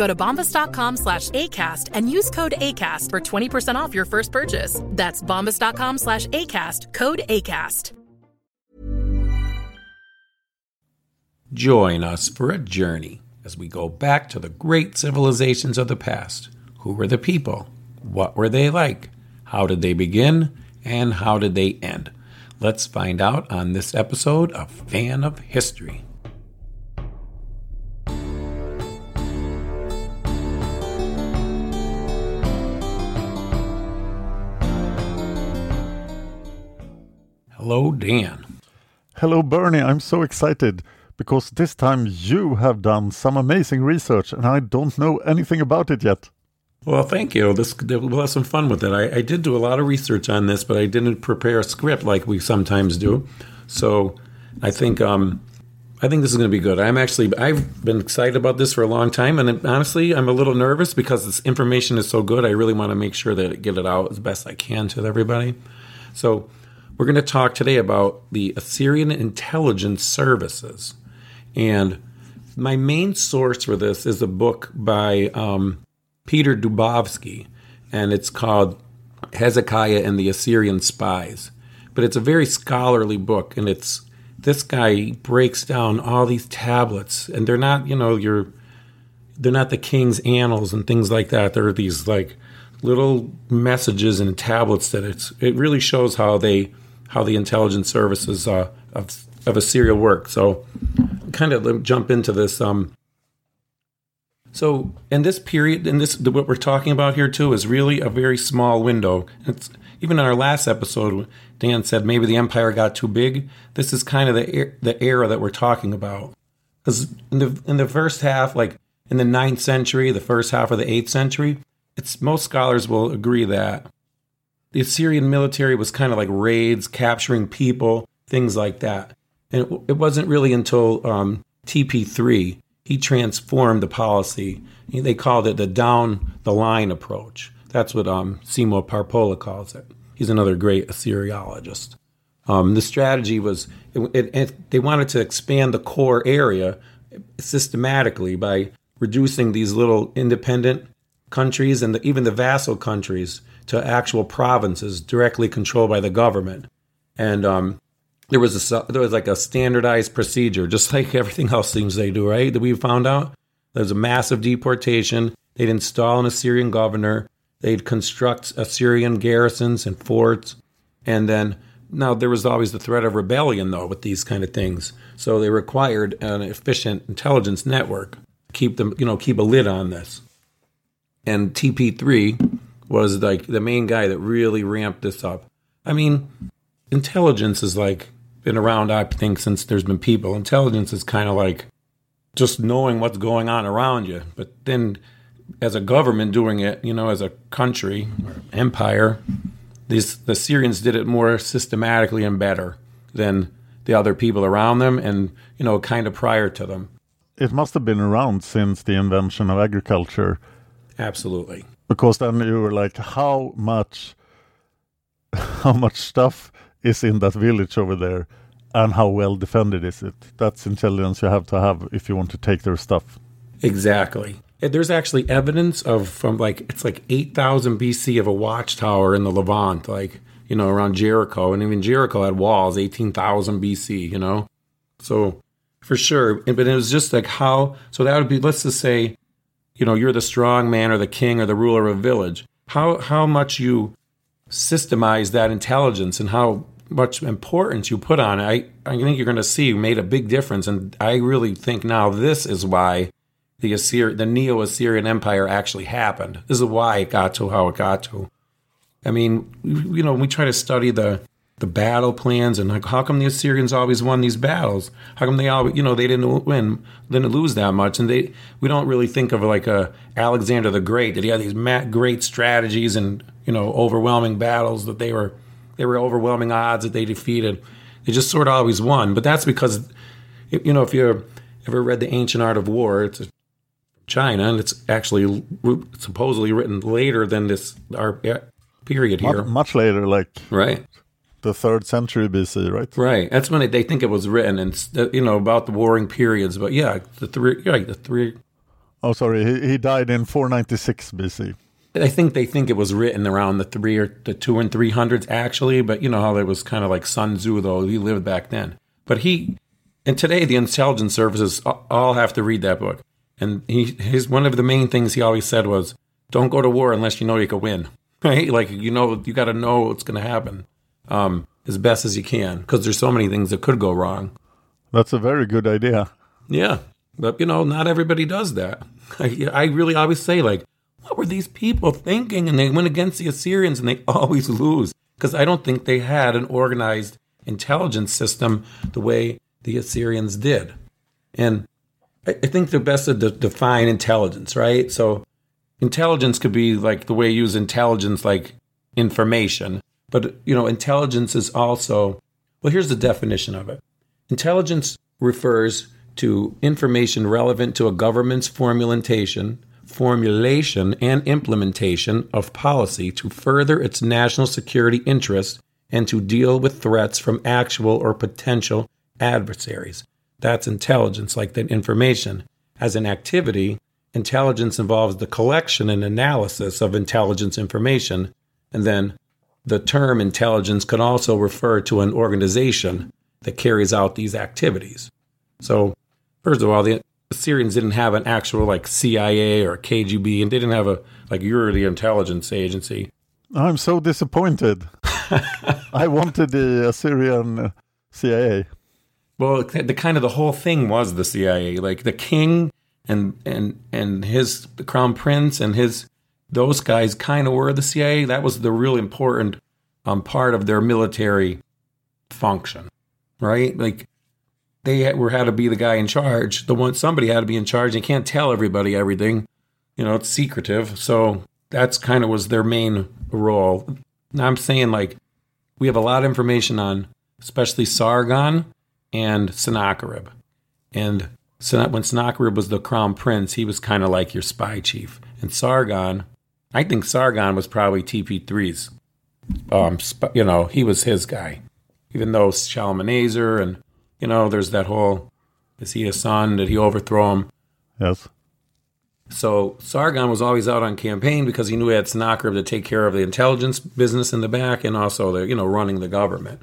Go to bombas.com slash ACAST and use code ACAST for 20% off your first purchase. That's bombas.com slash ACAST, code ACAST. Join us for a journey as we go back to the great civilizations of the past. Who were the people? What were they like? How did they begin? And how did they end? Let's find out on this episode of Fan of History. Hello, Dan. Hello, Bernie. I'm so excited because this time you have done some amazing research and I don't know anything about it yet. Well, thank you. This we'll have some fun with it. I, I, did do a lot of research on this, but I didn't prepare a script like we sometimes do. So I think um, I think this is going to be good. I'm actually I've been excited about this for a long time, and honestly, I'm a little nervous because this information is so good. I really want to make sure that I get it out as best I can to everybody. So we're going to talk today about the Assyrian intelligence services. And my main source for this is a book by um, Peter Dubovsky, and it's called Hezekiah and the Assyrian Spies. But it's a very scholarly book, and it's this guy breaks down all these tablets, and they're not, you know, your they're not the king's annals and things like that. They're these like little messages and tablets that it's it really shows how they how the intelligence services uh, of of Assyria work. So kind of jump into this. Um, so, in this period, in this what we're talking about here too is really a very small window. It's even in our last episode, Dan said maybe the empire got too big. This is kind of the the era that we're talking about. Because in the in the first half, like in the ninth century, the first half of the eighth century, it's most scholars will agree that the Assyrian military was kind of like raids, capturing people, things like that. And it, wasn't really until um, TP3 he transformed the policy. They called it the down the line approach. That's what um, Simo Parpola calls it. He's another great Assyriologist. Um, the strategy was it, it, it, they wanted to expand the core area systematically by reducing these little independent countries and the, even the vassal countries to actual provinces directly controlled by the government. And um, there was a there was like a standardized procedure, just like everything else things they do, right? That we found out. There's a massive deportation. They'd install an Assyrian governor. They'd construct Assyrian garrisons and forts, and then now there was always the threat of rebellion though with these kind of things. So they required an efficient intelligence network to keep them, you know, keep a lid on this. And TP3 was like the main guy that really ramped this up. I mean, intelligence is like been around, I think, since there's been people. Intelligence is kind of like just knowing what's going on around you. But then, as a government doing it, you know, as a country or empire, these the Assyrians did it more systematically and better than the other people around them, and you know, kind of prior to them. It must have been around since the invention of agriculture. Absolutely. Because then you were like, how much, how much stuff is in that village over there and how well defended is it. That's intelligence you have to have if you want to take their stuff. Exactly. There's actually evidence of from like it's like 8000 BC of a watchtower in the Levant, like you know around Jericho, and even Jericho had walls 18,000 BC. You know, so for sure. But it was just like how. So that would be let's just say, you know, you're the strong man or the king or the ruler of a village. How how much you systemize that intelligence and how much importance you put on it, I, I think you're going to see made a big difference. And I really think now this is why the Assyri- the Neo-Assyrian Empire actually happened. This is why it got to how it got to. I mean, you know, we try to study the the battle plans and like how come the Assyrians always won these battles? How come they always, you know, they didn't win, didn't lose that much? And they, we don't really think of like a Alexander the Great. that he had these great strategies and you know overwhelming battles that they were they were overwhelming odds that they defeated. They just sort of always won. But that's because, you know, if you ever read The Ancient Art of War, it's China, and it's actually supposedly written later than this our period here. Much later, like right, the third century BC, right? Right. That's when they think it was written, and uh, you know about the warring periods. But yeah, the three, right, the three. Oh, sorry, he, he died in 496 BC. I think they think it was written around the three or the two and three hundreds actually, but you know how it was kind of like Sun Tzu though he lived back then. But he and today the intelligence services all have to read that book. And he his one of the main things he always said was, "Don't go to war unless you know you can win." Right? Like you know you got to know what's going to happen um, as best as you can because there's so many things that could go wrong. That's a very good idea. Yeah, but you know not everybody does that. I, I really always say like what were these people thinking? And they went against the Assyrians and they always lose because I don't think they had an organized intelligence system the way the Assyrians did. And I, think the best to define intelligence, right? So intelligence could be like the way you use intelligence, like information. But, you know, intelligence is also, well, here's the definition of it intelligence refers to information relevant to a government's formulation formulation and implementation of policy to further its national security interests and to deal with threats from actual or potential adversaries. That's intelligence, like that information. As an activity, intelligence involves the collection and analysis of intelligence information. And then the term intelligence can also refer to an organization that carries out these activities. So, first of all, the Assyrians didn't have an actual like CIA or KGB, and they didn't have a like you're the intelligence agency. I'm so disappointed. I wanted the Assyrian CIA. Well, the kind of the whole thing was the CIA, like the king and and and his the crown prince and his those guys kind of were the CIA. That was the real important um, part of their military function, right? Like they were had to be the guy in charge. The one somebody had to be in charge. They can't tell everybody everything. You know, it's secretive. So that's kind of was their main role. Now I'm saying like we have a lot of information on especially Sargon and Sennacherib. And when Sennacherib was the crown prince, he was kind of like your spy chief. And Sargon, I think Sargon was probably TP3's. Um, you know, he was his guy. Even though Shalmaneser and you know, there's that whole is he a son? Did he overthrow him? Yes. So Sargon was always out on campaign because he knew he had Sennacherib to take care of the intelligence business in the back and also the you know running the government.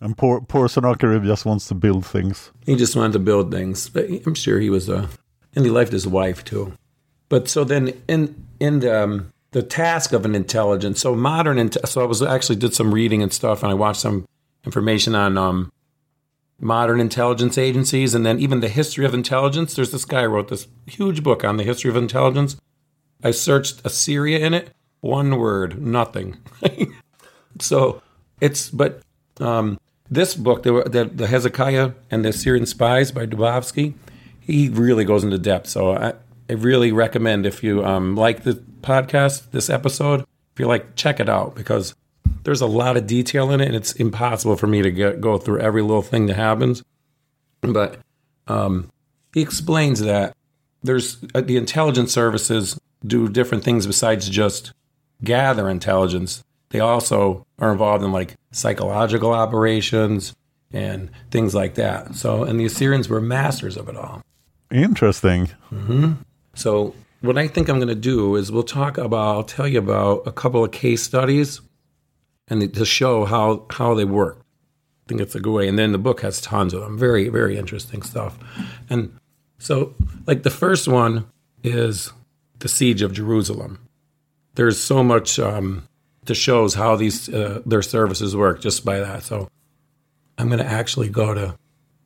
And poor poor Sennacherib just wants to build things. He just wanted to build things. But I'm sure he was a, uh, and he left his wife too. But so then in in the, um, the task of an intelligence, so modern, so I was actually did some reading and stuff, and I watched some information on um, modern intelligence agencies and then even the history of intelligence. There's this guy who wrote this huge book on the history of intelligence. I searched Assyria in it, one word, nothing. so it's, but um, this book, the, the, the, Hezekiah and the Assyrian Spies by Dubovsky, he really goes into depth. So I, I really recommend if you um, like the podcast, this episode, if you like, check it out because there's a lot of detail in it, and it's impossible for me to get, go through every little thing that happens. But um, he explains that there's uh, the intelligence services do different things besides just gather intelligence. they also are involved in like psychological operations and things like that. So, and the Assyrians were masters of it all. Interesting. So, what I think I'm going to do is we'll talk about, I'll tell you about a couple of case studies and to show how, how they work. I think it's a good way. And then the book has tons of them. Very, very interesting stuff. And so, like, the first one is the siege of Jerusalem. There's so much um, to shows how these uh, their services work just by that. So, I'm going to actually go to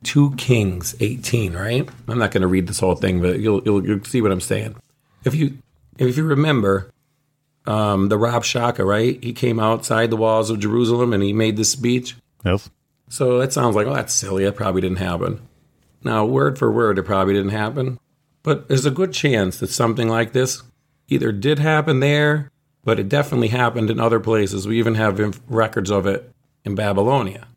2 Kings 18, right? I'm not going to read this whole thing, but you'll, you'll, you'll see what I'm saying. If you if you remember, um, the Rabshakeh, right? He came outside the walls of Jerusalem and he made this speech. Yes. So it sounds like, oh, that's silly. That probably didn't happen. Now, word for word, it probably didn't happen. But there's a good chance that something like this either did happen there, but it definitely happened in other places. We even have records of it in Babylonia.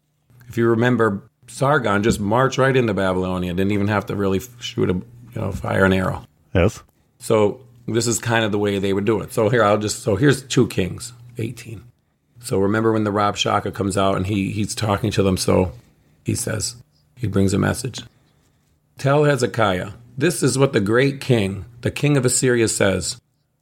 If you remember, Sargon just marched right into Babylonia, didn't even have to really shoot a, you know, fire an arrow. Yes. So this is kind of the way they would do it. So here I'll just so here's two kings, 18. So remember when the Rabshakeh comes out and he he's talking to them, so he says, he brings a message. Tell Hezekiah, this is what the great king, the king of Assyria says.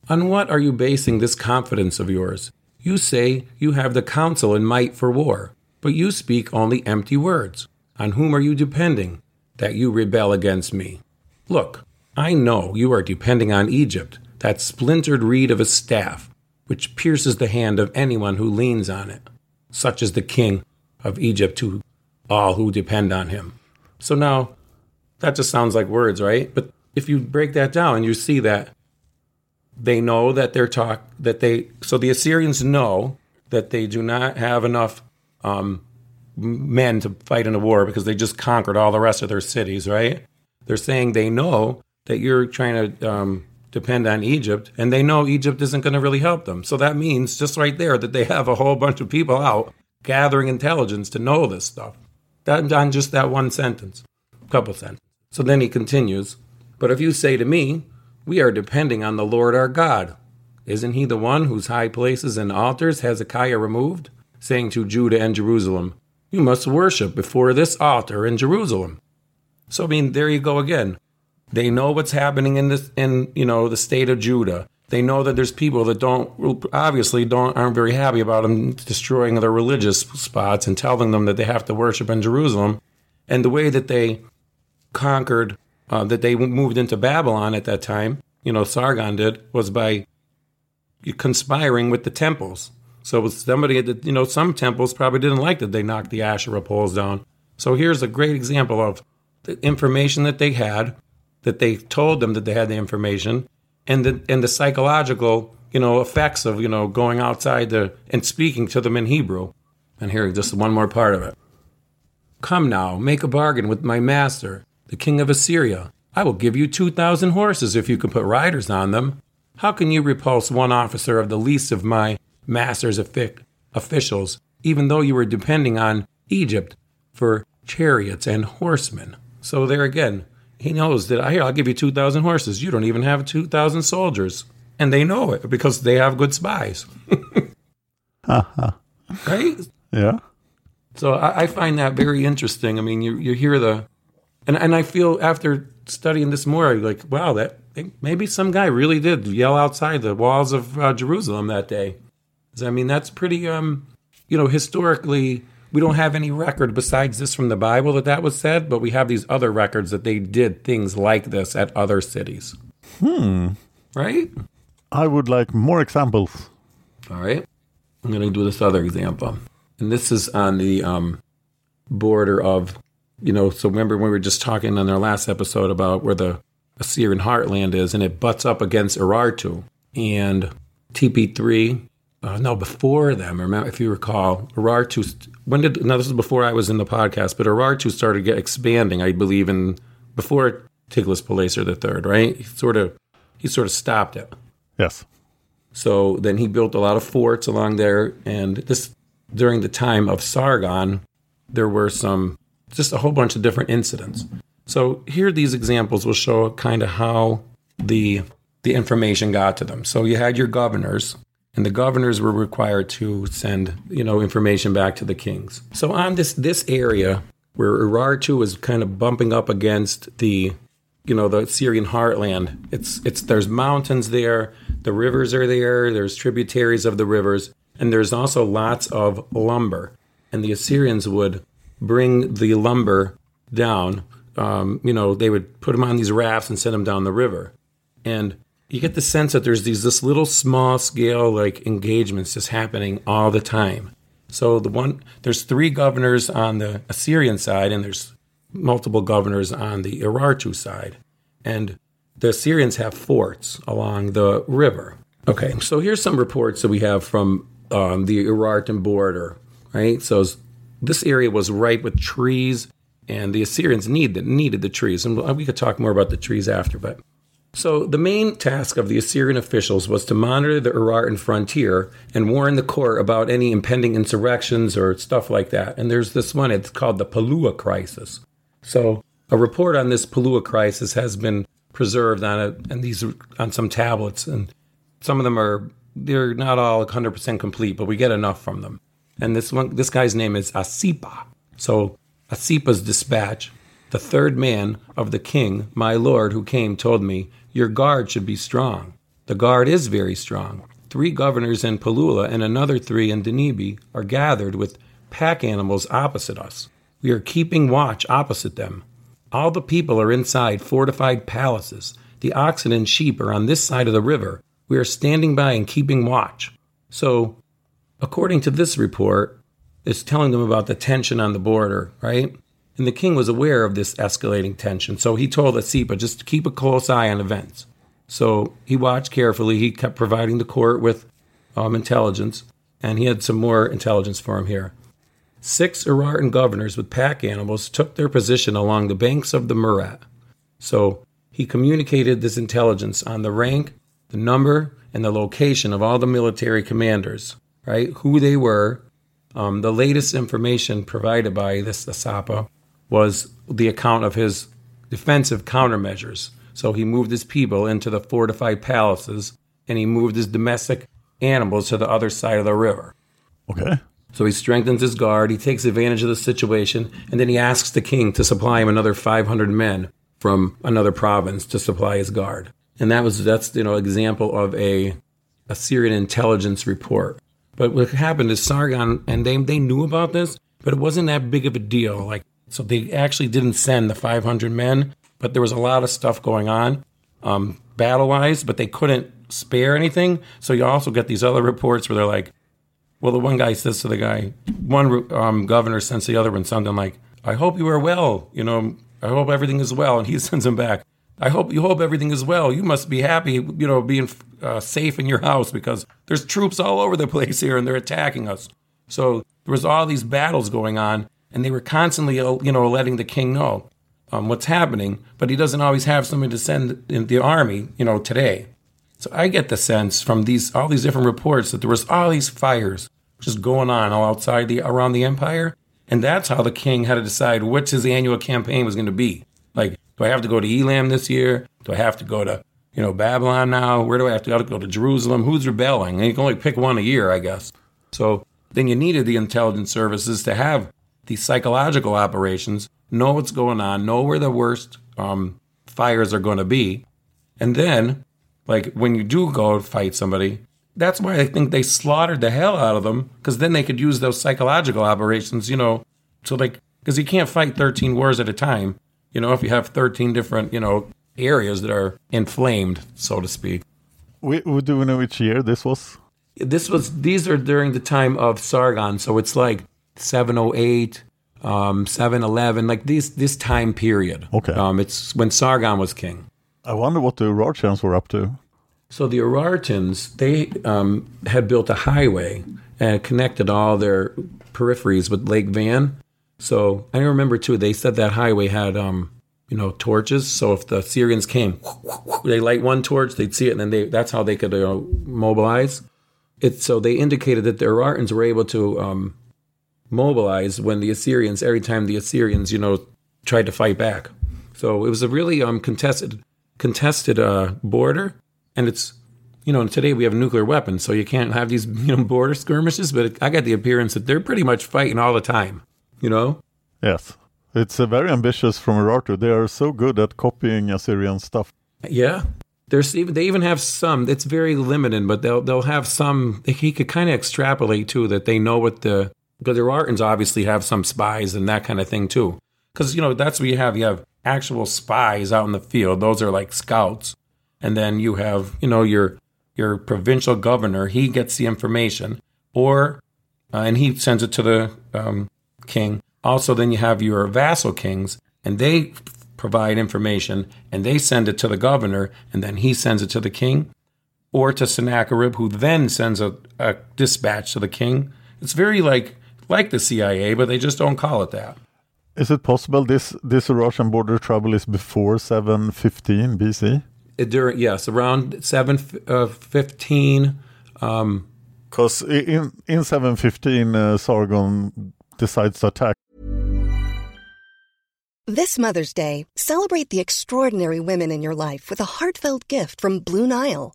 On what are you basing this confidence of yours? You say you have the counsel and might for war, but you speak only empty words. On whom are you depending that you rebel against me? Look, I know you are depending on Egypt, that splintered reed of a staff, which pierces the hand of anyone who leans on it. Such is the king of Egypt to all who depend on him. So now, that just sounds like words, right? But if you break that down you see that they know that they're talk that they so the Assyrians know that they do not have enough um, men to fight in a war because they just conquered all the rest of their cities, right? They're saying they know that you're trying to um, depend on Egypt, and they know Egypt isn't going to really help them. So that means just right there that they have a whole bunch of people out gathering intelligence to know this stuff. That on just that one sentence, couple sentences. So then he continues, but if you say to me, we are depending on the Lord our God, isn't he the one whose high places and altars Hezekiah removed, saying to Judah and Jerusalem, you must worship before this altar in Jerusalem? So I mean, there you go again. They know what's happening in this in you know the state of Judah. They know that there's people that don't obviously don't aren't very happy about them destroying their religious spots and telling them that they have to worship in Jerusalem. And the way that they conquered, uh, that they moved into Babylon at that time, you know, Sargon did, was by conspiring with the temples. So somebody that you know some temples probably didn't like that they knocked the Asherah poles down. So here's a great example of the information that they had, that they told them that they had the information, and the and the psychological you know effects of you know going outside the and speaking to them in Hebrew. And here just one more part of it. Come now, make a bargain with my master, the king of Assyria. I will give you two thousand horses if you can put riders on them. How can you repulse one officer of the least of my master's offic- officials, even though you were depending on Egypt for chariots and horsemen? So there again, he knows that here I'll give you two thousand horses. You don't even have two thousand soldiers, and they know it because they have good spies, right? Yeah. So I, I find that very interesting. I mean, you you hear the, and and I feel after studying this more, I'm like wow, that maybe some guy really did yell outside the walls of uh, Jerusalem that day. I mean, that's pretty. Um, you know, historically, we don't have any record besides this from the Bible that that was said, but we have these other records that they did things like this at other cities. Hmm. Right. I would like more examples. All right. I'm going to do this other example. And this is on the um, border of, you know, so remember when we were just talking on our last episode about where the Assyrian heartland is, and it butts up against Urartu. And TP3, uh, no, before them, remember, if you recall, Urartu, when did, no, this is before I was in the podcast, but Urartu started get, expanding, I believe, in before Tiglath-Pileser III, right? He sort of, he sort of stopped it. Yes. So then he built a lot of forts along there, and this during the time of Sargon, there were some just a whole bunch of different incidents. So here, these examples will show kind of how the the information got to them. So you had your governors, and the governors were required to send you know information back to the kings. So on this this area where Urartu is kind of bumping up against the you know the Assyrian heartland, it's it's there's mountains there, the rivers are there, there's tributaries of the rivers, and there's also lots of lumber, and the Assyrians would bring the lumber down. Um, you know, they would put them on these rafts and send them down the river, and you get the sense that there's these this little small scale like engagements just happening all the time. So the one there's three governors on the Assyrian side and there's multiple governors on the Urartu side. And the Assyrians have forts along the river. Okay, so here's some reports that we have from um, the Urartu border, right? So this area was ripe with trees, and the Assyrians needed needed the trees, and we could talk more about the trees after. But so, the main task of the Assyrian officials was to monitor the Urartian frontier and warn the court about any impending insurrections or stuff like that. And there's this one, it's called the Palua crisis. So, a report on this Palua crisis has been preserved on it and these on some tablets and some of them are they're not all 100% complete, but we get enough from them. And this one this guy's name is Asipa. So, Asipa's dispatch the third man of the king, my lord, who came, told me, Your guard should be strong. The guard is very strong. Three governors in Palula and another three in Denibi are gathered with pack animals opposite us. We are keeping watch opposite them. All the people are inside fortified palaces. The oxen and sheep are on this side of the river. We are standing by and keeping watch. So, according to this report, it's telling them about the tension on the border, right? And the king was aware of this escalating tension, so he told Asipa just to keep a close eye on events. So he watched carefully. He kept providing the court with um, intelligence, and he had some more intelligence for him here. Six Urartian governors with pack animals took their position along the banks of the Murat. So he communicated this intelligence on the rank, the number, and the location of all the military commanders, right? Who they were, um, the latest information provided by this Asipa was the account of his defensive countermeasures. So he moved his people into the fortified palaces and he moved his domestic animals to the other side of the river. Okay. So he strengthens his guard, he takes advantage of the situation, and then he asks the king to supply him another 500 men from another province to supply his guard. And that was that's you know example of a Assyrian intelligence report. But what happened is Sargon and they they knew about this, but it wasn't that big of a deal. Like so they actually didn't send the 500 men, but there was a lot of stuff going on um, battle wise, but they couldn't spare anything. So you also get these other reports where they're like, well, the one guy says to the guy, one um, governor sends the other one something like, I hope you are well. You know, I hope everything is well. And he sends him back, I hope you hope everything is well. You must be happy, you know, being uh, safe in your house because there's troops all over the place here and they're attacking us. So there was all these battles going on, and they were constantly, uh, you know, letting the king know um, what's happening. But he doesn't always have somebody to send in the army, you know, today. So I get the sense from these all these different reports that there was all these fires just going on all outside the around the empire, and that's how the king had to decide which his annual campaign was going to be. Like, do I have to go to Elam this year? Do I have to go to you know Babylon now? Where do I have to go to, go to Jerusalem? Who's rebelling? And you can only pick one a year, I guess. So then you needed the intelligence services to have these psychological operations, know what's going on, know where the worst um, fires are going to be. And then, like, when you do go fight somebody, that's why I think they slaughtered the hell out of them, because then they could use those psychological operations, you know, so like, because you can't fight 13 wars at a time, you know, if you have 13 different, you know, areas that are inflamed, so to speak. We, we do we know which year this was? This was, these are during the time of Sargon, so it's like 708, um, 711, like this this time period. Okay. Um, it's when Sargon was king. I wonder what the Urartians were up to. So the Urartians, they um, had built a highway and connected all their peripheries with Lake Van. So I remember too, they said that highway had, um, you know, torches. So if the Assyrians came, they light one torch, they'd see it, and then they, that's how they could uh, mobilize. It, so they indicated that the Urartians were able to um, mobilized when the Assyrians, every time the Assyrians, you know, tried to fight back. So it was a really um, contested contested uh, border, and it's you know, today we have nuclear weapons, so you can't have these, you know, border skirmishes. But I got the appearance that they're pretty much fighting all the time, you know? Yes. It's uh, very ambitious from Urartu. They are so good at copying Assyrian stuff. Yeah. There's even they even have some. It's very limited, but they'll they'll have some. He could kind of extrapolate too that they know what the because the Urartans obviously have some spies and that kind of thing too. Because you know that's what you have. You have actual spies out in the field. Those are like scouts, and then you have you know your your provincial governor. He gets the information, or uh, and he sends it to the um, king. Also, then you have your vassal kings, and they provide information, and they send it to the governor, and then he sends it to the king, or to Sennacherib, who then sends a, a dispatch to the king. It's very like like the CIA, but they just don't call it that. Is it possible this this Urartian border trouble is before 715 BC? It, during yes, around seven uh, fifteen. Um, because in in 715 uh, Sargon decides to attack This Mother's Day, celebrate the extraordinary women in your life with a heartfelt gift from Blue Nile.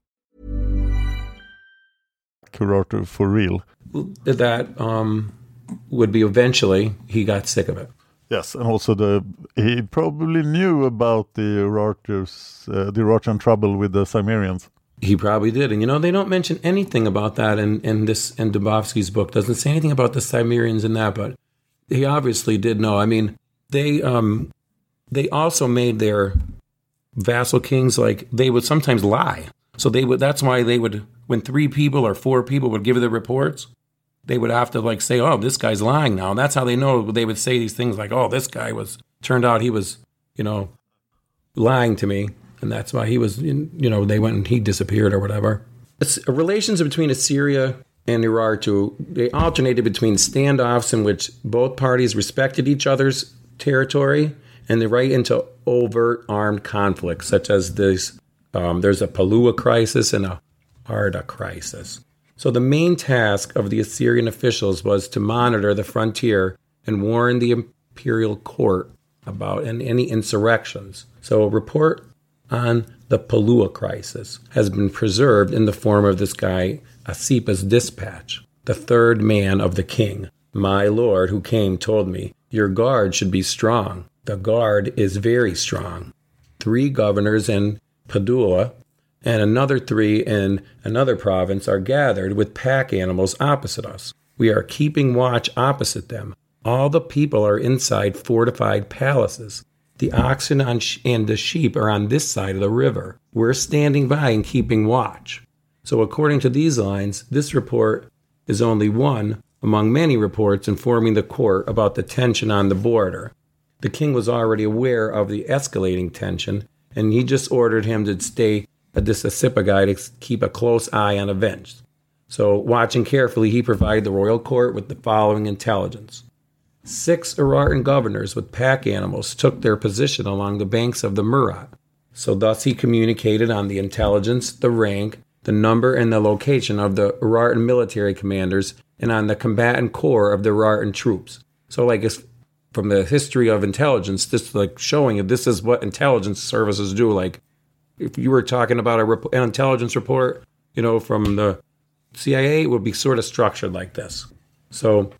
today. For real. that um, would be eventually he got sick of it. Yes, and also the he probably knew about the Urartu's uh, the Urartian trouble with the Cimmerians. He probably did, and you know they don't mention anything about that in in this in Dubovsky's book. Doesn't say anything about the Cimmerians in that, but he obviously did know. I mean, they um they also made their vassal kings like they would sometimes lie. So they would. That's why they would when three people or four people would give the reports. They would have to like say, "Oh, this guy's lying now." And that's how they know. They would say these things like, "Oh, this guy was turned out he was, you know, lying to me." and that's why he was, you know, they went and he disappeared or whatever. It's, relations between Assyria and Urartu, they alternated between standoffs in which both parties respected each other's territory and they right into overt armed conflicts, such as this. Um, there's a Palua crisis and a Harda crisis. So the main task of the Assyrian officials was to monitor the frontier and warn the imperial court about any insurrections. So a report on the Palua crisis has been preserved in the form of this guy, Asipa's dispatch. The third man of the king, my lord who came, told me, Your guard should be strong. The guard is very strong. Three governors in Padua and another three in another province are gathered with pack animals opposite us. We are keeping watch opposite them. All the people are inside fortified palaces. The oxen and the sheep are on this side of the river. We're standing by and keeping watch. So, according to these lines, this report is only one among many reports informing the court about the tension on the border. The king was already aware of the escalating tension, and he just ordered him to stay this Asipa guy to keep a close eye on events. So, watching carefully, he provided the royal court with the following intelligence. Six Urartian governors with pack animals took their position along the banks of the Murat. So thus he communicated on the intelligence, the rank, the number and the location of the Urartian military commanders and on the combatant corps of the Urartian troops. So, like, it's from the history of intelligence, this like showing if this is what intelligence services do. Like, if you were talking about a rep- an intelligence report, you know, from the CIA, it would be sort of structured like this. So,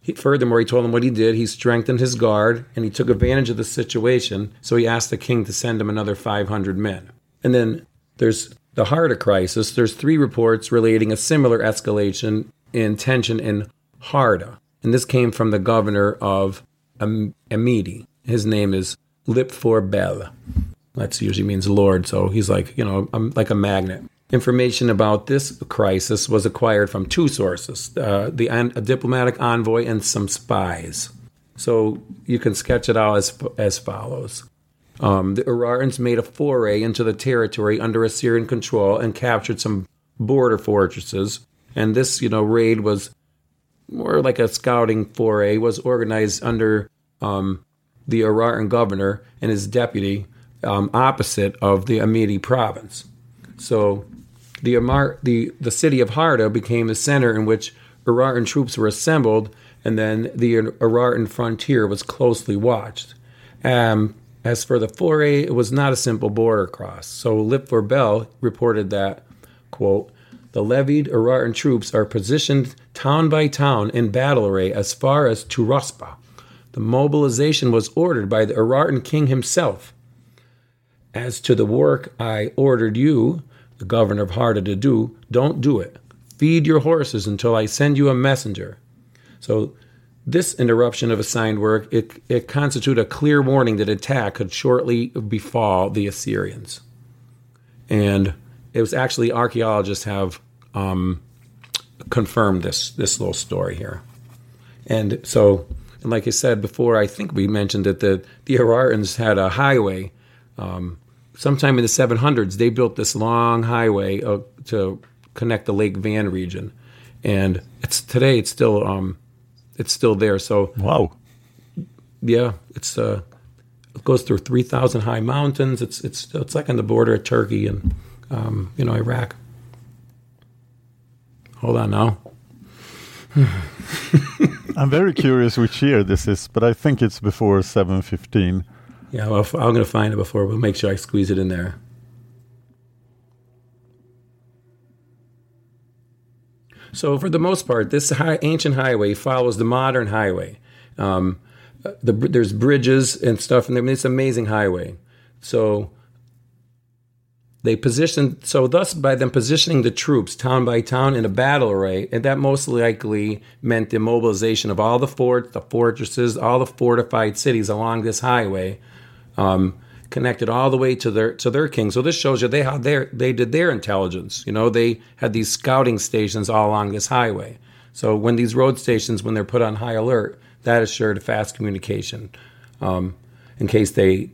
he, furthermore, he told him what he did. He strengthened his guard and he took advantage of the situation. So he asked the king to send him another 500 men. And then there's the Harda crisis. There's three reports relating a similar escalation in tension in Harda. And this came from the governor of Am- Amidi. His name is Lipfor Bel. That usually means Lord. So he's like, you know, I'm like a magnet. Information about this crisis was acquired from two sources uh, the a diplomatic envoy and some spies. So you can sketch it out as, as follows. Um, the Urartians made a foray into the territory under Assyrian control and captured some border fortresses. And this, you know, raid was more like a scouting foray, was organized under um, the Urartian governor and his deputy um, opposite of the Amidi province. So the, Amar, the, the city of Harda became the center in which Urartian troops were assembled, and then the Urartian frontier was closely watched. Um, as for the foray, it was not a simple border cross. So Lipfor Bel reported that, quote, the levied Urartian troops are positioned town by town in battle array as far as Turaspa. The mobilization was ordered by the Urartian king himself. As to the work I ordered you, the governor of Harda, to do, don't do it. Feed your horses until I send you a messenger. So this interruption of assigned work, it, it constituted a clear warning that attack could shortly befall the Assyrians. And it was actually archaeologists have um, confirmed this this little story here. And so, and like I said before, I think we mentioned that the the had a highway. Um, sometime in the 700s, they built this long highway uh, to connect the Lake Van region, and it's today it's still um, it's still there. So wow, yeah, it's uh, it goes through 3,000 high mountains. It's it's it's like on the border of Turkey and um, you know Iraq. Hold on now. I'm very curious which year this is, but I think it's before 715. Yeah, well, I'm going to find it before. We'll make sure I squeeze it in there. So, for the most part, this high, ancient highway follows the modern highway. Um, the, there's bridges and stuff, and it's an amazing highway. So, they positioned, so thus by them positioning the troops town by town in a battle array, and that most likely meant the mobilization of all the forts, the fortresses, all the fortified cities along this highway, um, connected all the way to their to their king. So this shows you they how they they did their intelligence. You know, they had these scouting stations all along this highway. So when these road stations, when they're put on high alert, that assured fast communication um, in case they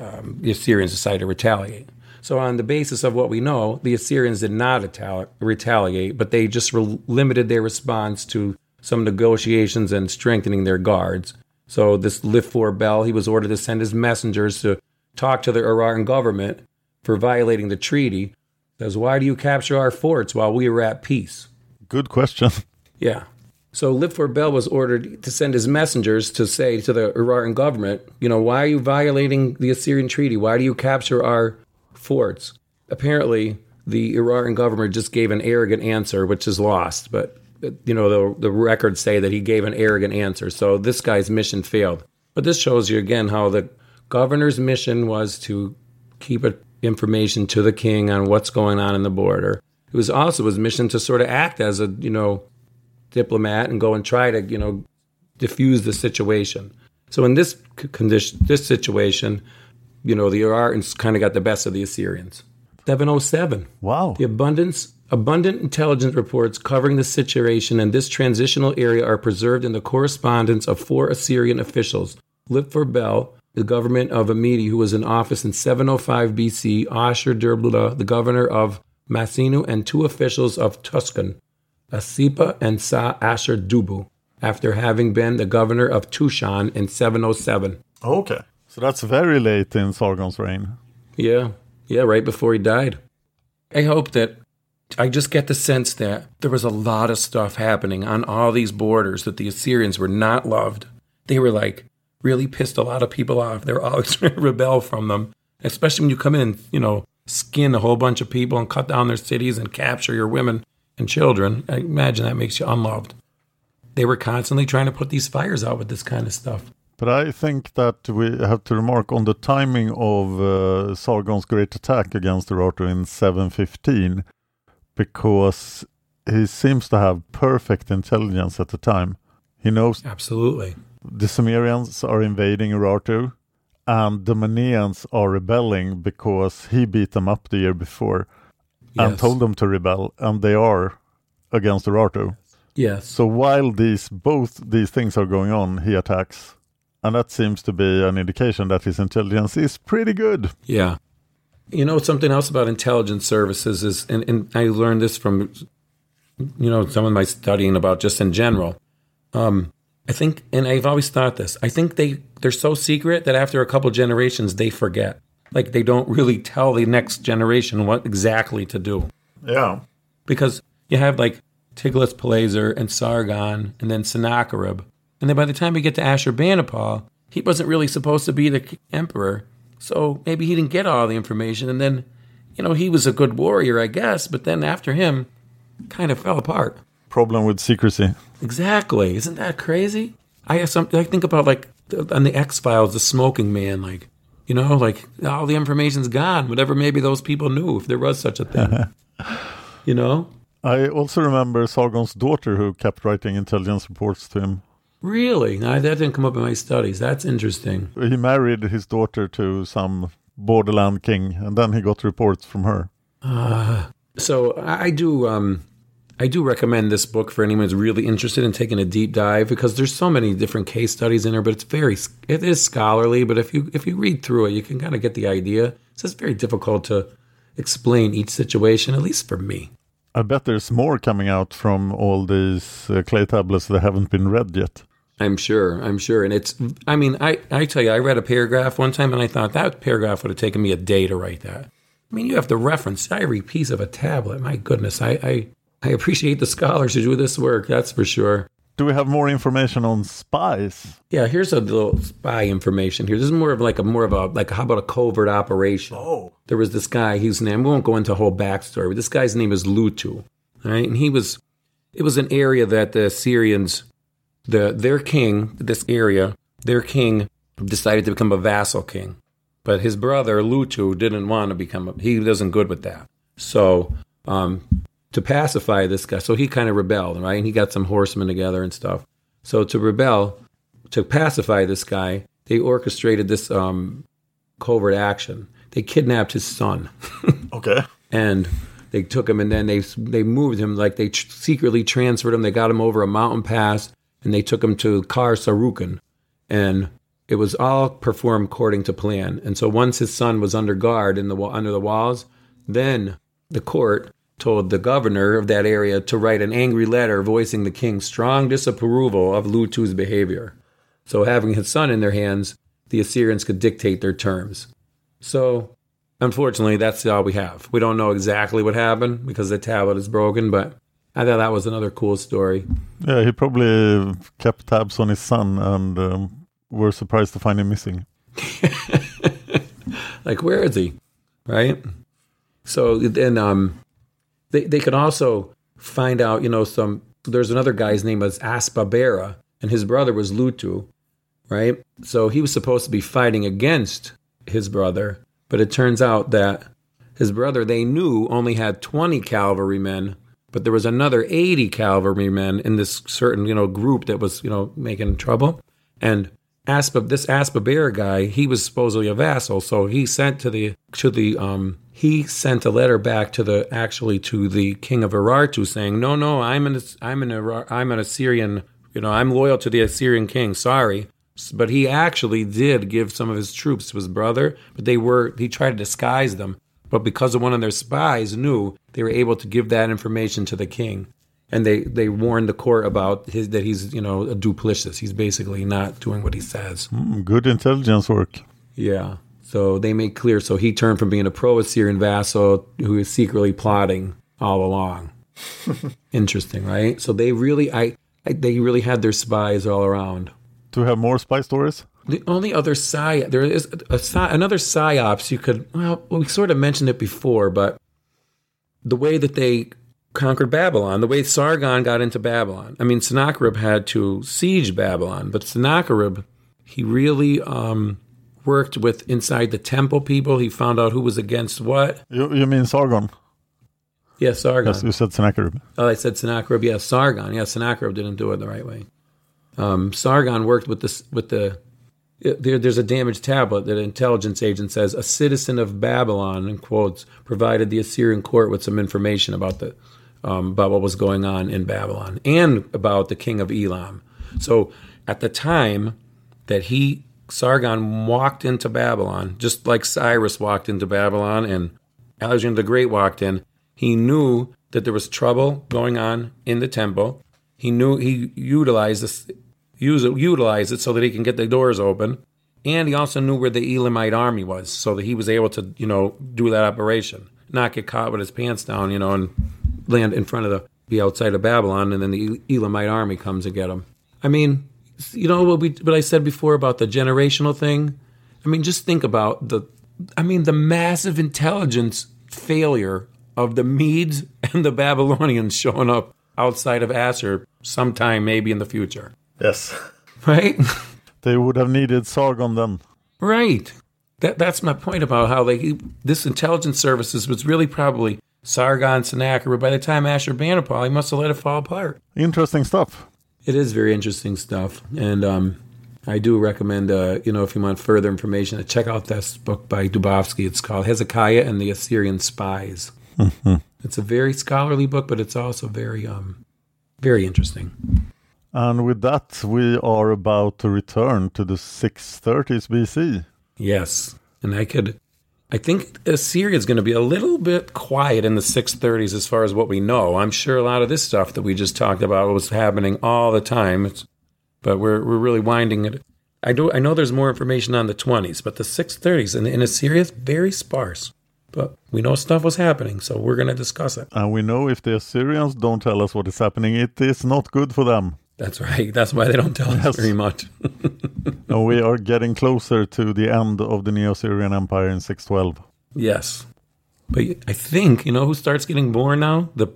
um, the Assyrians decide to retaliate. So, on the basis of what we know, the Assyrians did not retaliate, but they just re- limited their response to some negotiations and strengthening their guards. So, this Lipfor Bel, he was ordered to send his messengers to talk to the Urartian government for violating the treaty. Says, why do you capture our forts while we are at peace? Good question. Yeah. So Lipfor Bel was ordered to send his messengers to say to the Urartian government, you know, why are you violating the Assyrian treaty? Why do you capture our forts. Apparently, the Urartian government just gave an arrogant answer, which is lost. But you know, the the records say that he gave an arrogant answer. So this guy's mission failed. But this shows you again how the governor's mission was to keep information to the king on what's going on in the border. It was also his mission to sort of act as a you know diplomat and go and try to you know diffuse the situation. So in this condition, this situation, you know, the Urartians kind of got the best of the Assyrians. 707. Wow. The abundance abundant intelligence reports covering the situation in this transitional area are preserved in the correspondence of four Assyrian officials. Lipfor Bel, the government of Amidi, who was in office in 705 BC, Ashur Durbula, the governor of Masinu, and two officials of Tushan, Asipa and Sa Ashur Dubu, after having been the governor of Tushan in 707. Okay. So that's very late in Sargon's reign. Yeah, yeah, right before he died. I hope that I just get the sense that there was a lot of stuff happening on all these borders that the Assyrians were not loved. They were like really pissed a lot of people off. They were always trying to rebel from them, especially when you come in you know, skin a whole bunch of people and cut down their cities and capture your women and children. I imagine that makes you unloved. They were constantly trying to put these fires out with this kind of stuff. But I think that we have to remark on the timing of uh, Sargon's great attack against the Urartu in 715 because he seems to have perfect intelligence at the time. He knows absolutely the Cimmerians are invading Urartu and the Manneans are rebelling because he beat them up the year before yes. and told them to rebel, and they are against Urartu. Yes. So while these both these things are going on, he attacks, and that seems to be an indication that his intelligence is pretty good. Yeah. You know something else about intelligence services is, and, and I learned this from, you know, some of my studying about just in general. Um, I think, and I've always thought this. I think they they're so secret that after a couple generations they forget. Like they don't really tell the next generation what exactly to do. Yeah, because you have like Tiglath-Pileser and Sargon, and then Sennacherib, and then by the time we get to Ashurbanipal, he wasn't really supposed to be the emperor. So maybe he didn't get all the information, and then, you know, he was a good warrior, I guess, but then after him, kind of fell apart. Problem with secrecy. Exactly. Isn't that crazy? I have some. I think about like on the X Files, the smoking man. Like, you know, like all the information's gone. Whatever maybe those people knew, if there was such a thing. you know. I also remember Sargon's daughter who kept writing intelligence reports to him. Really? that didn't come up in my studies. That's interesting. He married his daughter to some borderland king, and then he got reports from her. Uh, so I do. Um, I do recommend this book for anyone who's really interested in taking a deep dive because there's so many different case studies in there, but it's very it is scholarly. But if you if you read through it, you can kind of get the idea. So It's very difficult to explain each situation, at least for me. I bet there's more coming out from all these uh, clay tablets that haven't been read yet. I'm sure. I'm sure. And it's, I mean, I, I tell you, I read a paragraph one time and I thought that paragraph would have taken me a day to write that. I mean, you have to reference every piece of a tablet. My goodness, I, I, I appreciate the scholars who do this work, that's for sure. Do we have more information on spies? Yeah, here's a little spy information here. This is more of like a more of a like how about a covert operation? Oh, there was this guy. His name. We won't go into a whole backstory, but this guy's name is Lutu, right? And he was. It was an area that the Syrians, the their king, this area, their king decided to become a vassal king, but his brother Lutu didn't want to become. A, he wasn't good with that. So um, to pacify this guy. So he kind of rebelled, right? And he got some horsemen together and stuff. So to rebel, to pacify this guy, they orchestrated this um, covert action. They kidnapped his son. okay. And they took him and then they they moved him like they tr- secretly transferred him. They got him over a mountain pass and they took him to Kar Sharrukin. And it was all performed according to plan. And so once his son was under guard in the under the walls, then the court told the governor of that area to write an angry letter voicing the king's strong disapproval of Lutu's behavior. So, having his son in their hands, the Assyrians could dictate their terms. So, unfortunately, that's all we have. We don't know exactly what happened because the tablet is broken, but I thought that was another cool story. Yeah, he probably kept tabs on his son and um, were surprised to find him missing. like, where is he? Right? So then um, they, they can also find out, you know, some, there's another guy's name was Aspabera, and his brother was Lutu, right? So he was supposed to be fighting against his brother, but it turns out that his brother, they knew, only had 20 cavalrymen, but there was another 80 cavalrymen in this certain, you know, group that was, you know, making trouble. And Aspa, this Aspabera guy, he was supposedly a vassal, so he sent to the to the um he sent a letter back to the actually to the king of Urartu saying, "No, no, I'm an I'm an I'm an Assyrian, you know, I'm loyal to the Assyrian king. Sorry." But he actually did give some of his troops to his brother, but they were he tried to disguise them. But because of one of their spies knew, they were able to give that information to the king and they they warned the court about his that he's you know a duplicitous. He's basically not doing what he says. Mm, good intelligence work. Yeah. So they make clear. So he turned from being a pro-Assyrian vassal who is secretly plotting all along. Interesting, right? So they really, I, I, they really had their spies all around. Do we have more spy stories? The only other psy there is a, psy, another psyops you could well we sort of mentioned it before, but the way that they conquered Babylon, the way Sargon got into Babylon. I mean, Sennacherib had to siege Babylon, but Sennacherib he really um, worked with inside the temple people. He found out who was against what. You, you mean Sargon? Yeah, Sargon. Yes, you said Sennacherib. Oh, I said Sennacherib. Yeah, Sargon. Yeah, Sennacherib didn't do it the right way. Um, Sargon worked with this with the. There, there's a damaged tablet that an intelligence agent says a citizen of Babylon, in quotes, provided the Assyrian court with some information about the um, about what was going on in Babylon and about the king of Elam. So at the time that he Sargon walked into Babylon, just like Cyrus walked into Babylon and Alexander the Great walked in, he knew that there was trouble going on in the temple. He knew he utilized this, use it, utilize it so that he can get the doors open. And he also knew where the Elamite army was, so that he was able to, you know, do that operation, not get caught with his pants down, you know, and land in front of the, be outside of Babylon, and then the Elamite army comes and get him. I mean, you know what we, what I said before about the generational thing. I mean, just think about the, I mean, the massive intelligence failure of the Medes and the Babylonians showing up outside of Assur sometime maybe in the future. Yes. Right? they would have needed Sargon then. Right. That that's my point about how they this intelligence services was really probably Sargon, Sennacherib. By the time Ashurbanipal, he must have let it fall apart. Interesting stuff. It is very interesting stuff, and um, I do recommend, uh, you know, if you want further information, to check out this book by Dubovský. It's called Hezekiah and the Assyrian Spies. Mm-hmm. It's a very scholarly book, but it's also very, um, very interesting. And with that, we are about to return to the 630s BC. Yes, and I could, I think Assyria is going to be a little bit quiet in the 630s as far as what we know. I'm sure a lot of this stuff that we just talked about was happening all the time, it's, but we're we're really winding it. I do I know there's more information on the 20s, but the 630s in, in Assyria is very sparse. But we know stuff was happening, so we're going to discuss it. And we know if the Assyrians don't tell us what is happening, it is not good for them. That's right. That's why they don't tell yes. us very much. and we are getting closer to the end of the Neo Assyrian Empire in 612. Yes. But I think, you know who starts getting born now? The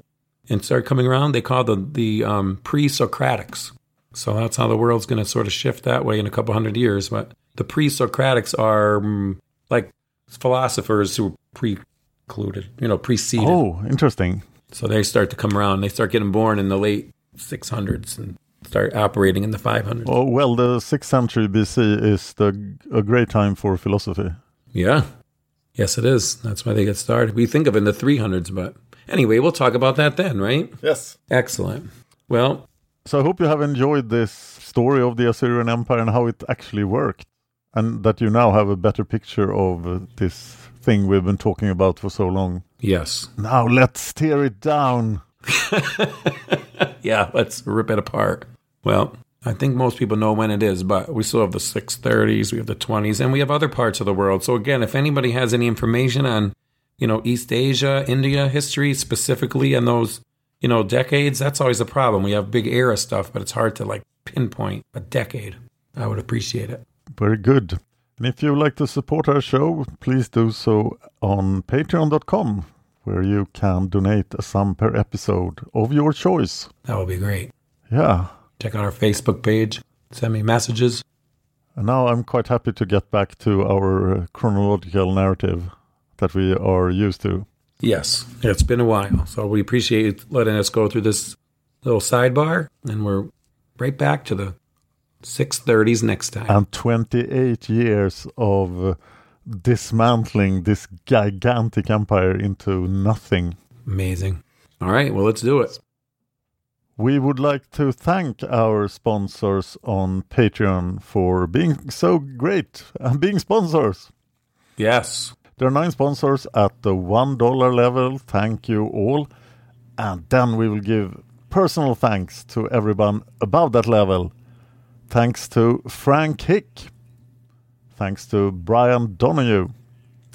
and start coming around? They call the the um, pre-Socratics. So that's how the world's going to sort of shift that way in a couple hundred years. But the pre-Socratics are um, like philosophers who precluded, you know, preceded. Oh, interesting. So they start to come around. They start getting born in the late 600s and start operating in the 500s. Oh, well, the 6th century BC is the, a great time for philosophy. Yeah. Yes, it is. That's why they get started. We think of it in the 300s, but anyway, we'll talk about that then, right? Yes. Excellent. Well, so I hope you have enjoyed this story of the Assyrian Empire and how it actually worked, and that you now have a better picture of this thing we've been talking about for so long. Yes. Now let's tear it down. yeah, let's rip it apart. Well, I think most people know when it is, but we still have the 630s, we have the 20s, and we have other parts of the world. So again, if anybody has any information on, you know, East Asia, India history specifically and those, you know, decades, that's always a problem. We have big era stuff, but it's hard to like pinpoint a decade. I would appreciate it. Very good. And if you would like to support our show, please do so on patreon.com, where you can donate a sum per episode of your choice. That would be great. Yeah. Check out our Facebook page, send me messages. And now I'm quite happy to get back to our uh, chronological narrative that we are used to. Yes, it's been a while. So we appreciate you letting us go through this little sidebar, and we're right back to the 630s next time. And 28 years of dismantling this gigantic empire into nothing. Amazing. All right, well, let's do it. We would like to thank our sponsors on Patreon for being so great and being sponsors. Yes. There are nine sponsors at the $1 level. Thank you all. And then we will give personal thanks to everyone above that level Thanks to Frank Hick. Thanks to Brian Donahue.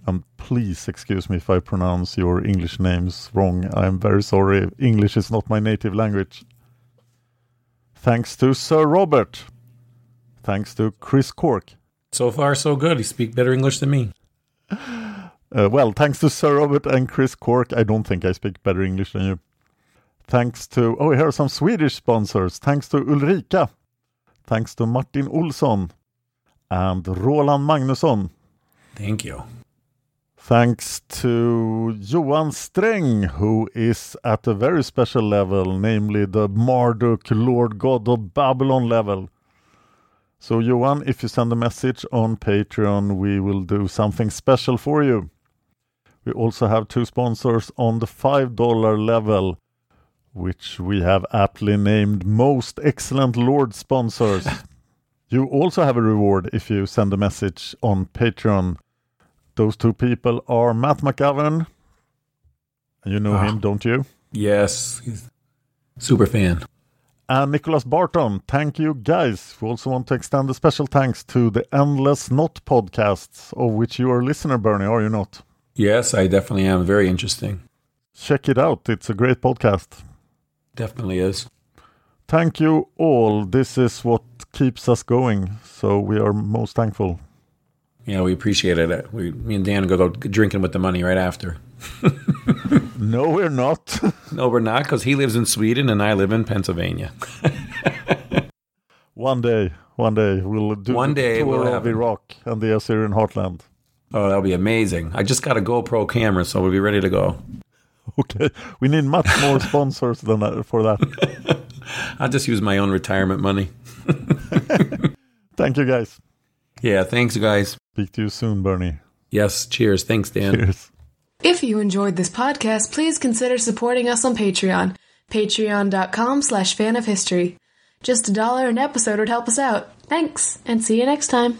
And please excuse me if I pronounce your English names wrong. I'm very sorry. English is not my native language. Thanks to Sir Robert. Thanks to Chris Cork. So far, so good. You speak better English than me. Uh, well, thanks to Sir Robert and Chris Cork. I don't think I speak better English than you. Thanks to, oh, here are some Swedish sponsors. Thanks to Ulrika. Thanks to Martin Olsson and Roland Magnusson. Thank you. Thanks to Johan Sträng, who is at a very special level, namely the Marduk Lord God of Babylon level. So, Johan, if you send a message on Patreon, we will do something special for you. We also have two sponsors on the $5 level, which we have aptly named Most Excellent Lord Sponsors. you also have a reward if you send a message on Patreon. Those two people are Matt McGovern. You know ah. him, don't you? Yes. He's super fan. And Nicholas Barton. Thank you, guys. We also want to extend a special thanks to the Endless Knot podcasts, of which you are a listener, Bernie, are you not? Yes, I definitely am. Very interesting. Check it out. It's a great podcast. Definitely is. Thank you all. This is what keeps us going. So we are most thankful. Yeah, we appreciate it. We, me and Dan go out drinking with the money right after. no, we're not. no, we're not because he lives in Sweden and I live in Pennsylvania. one day, one day we'll do one day tour we'll have Iraq and the Assyrian heartland. Oh, that'll be amazing! I just got a GoPro camera, so we'll be ready to go. Okay, we need much more sponsors than that for that. I'll just use my own retirement money. Thank you, guys. Yeah, thanks, guys. Speak to you soon, Bernie. Yes, cheers. Thanks, Dan. Cheers. If you enjoyed this podcast, please consider supporting us on Patreon. Patreon.com slash fan of history. Just a dollar an episode would help us out. Thanks, and see you next time.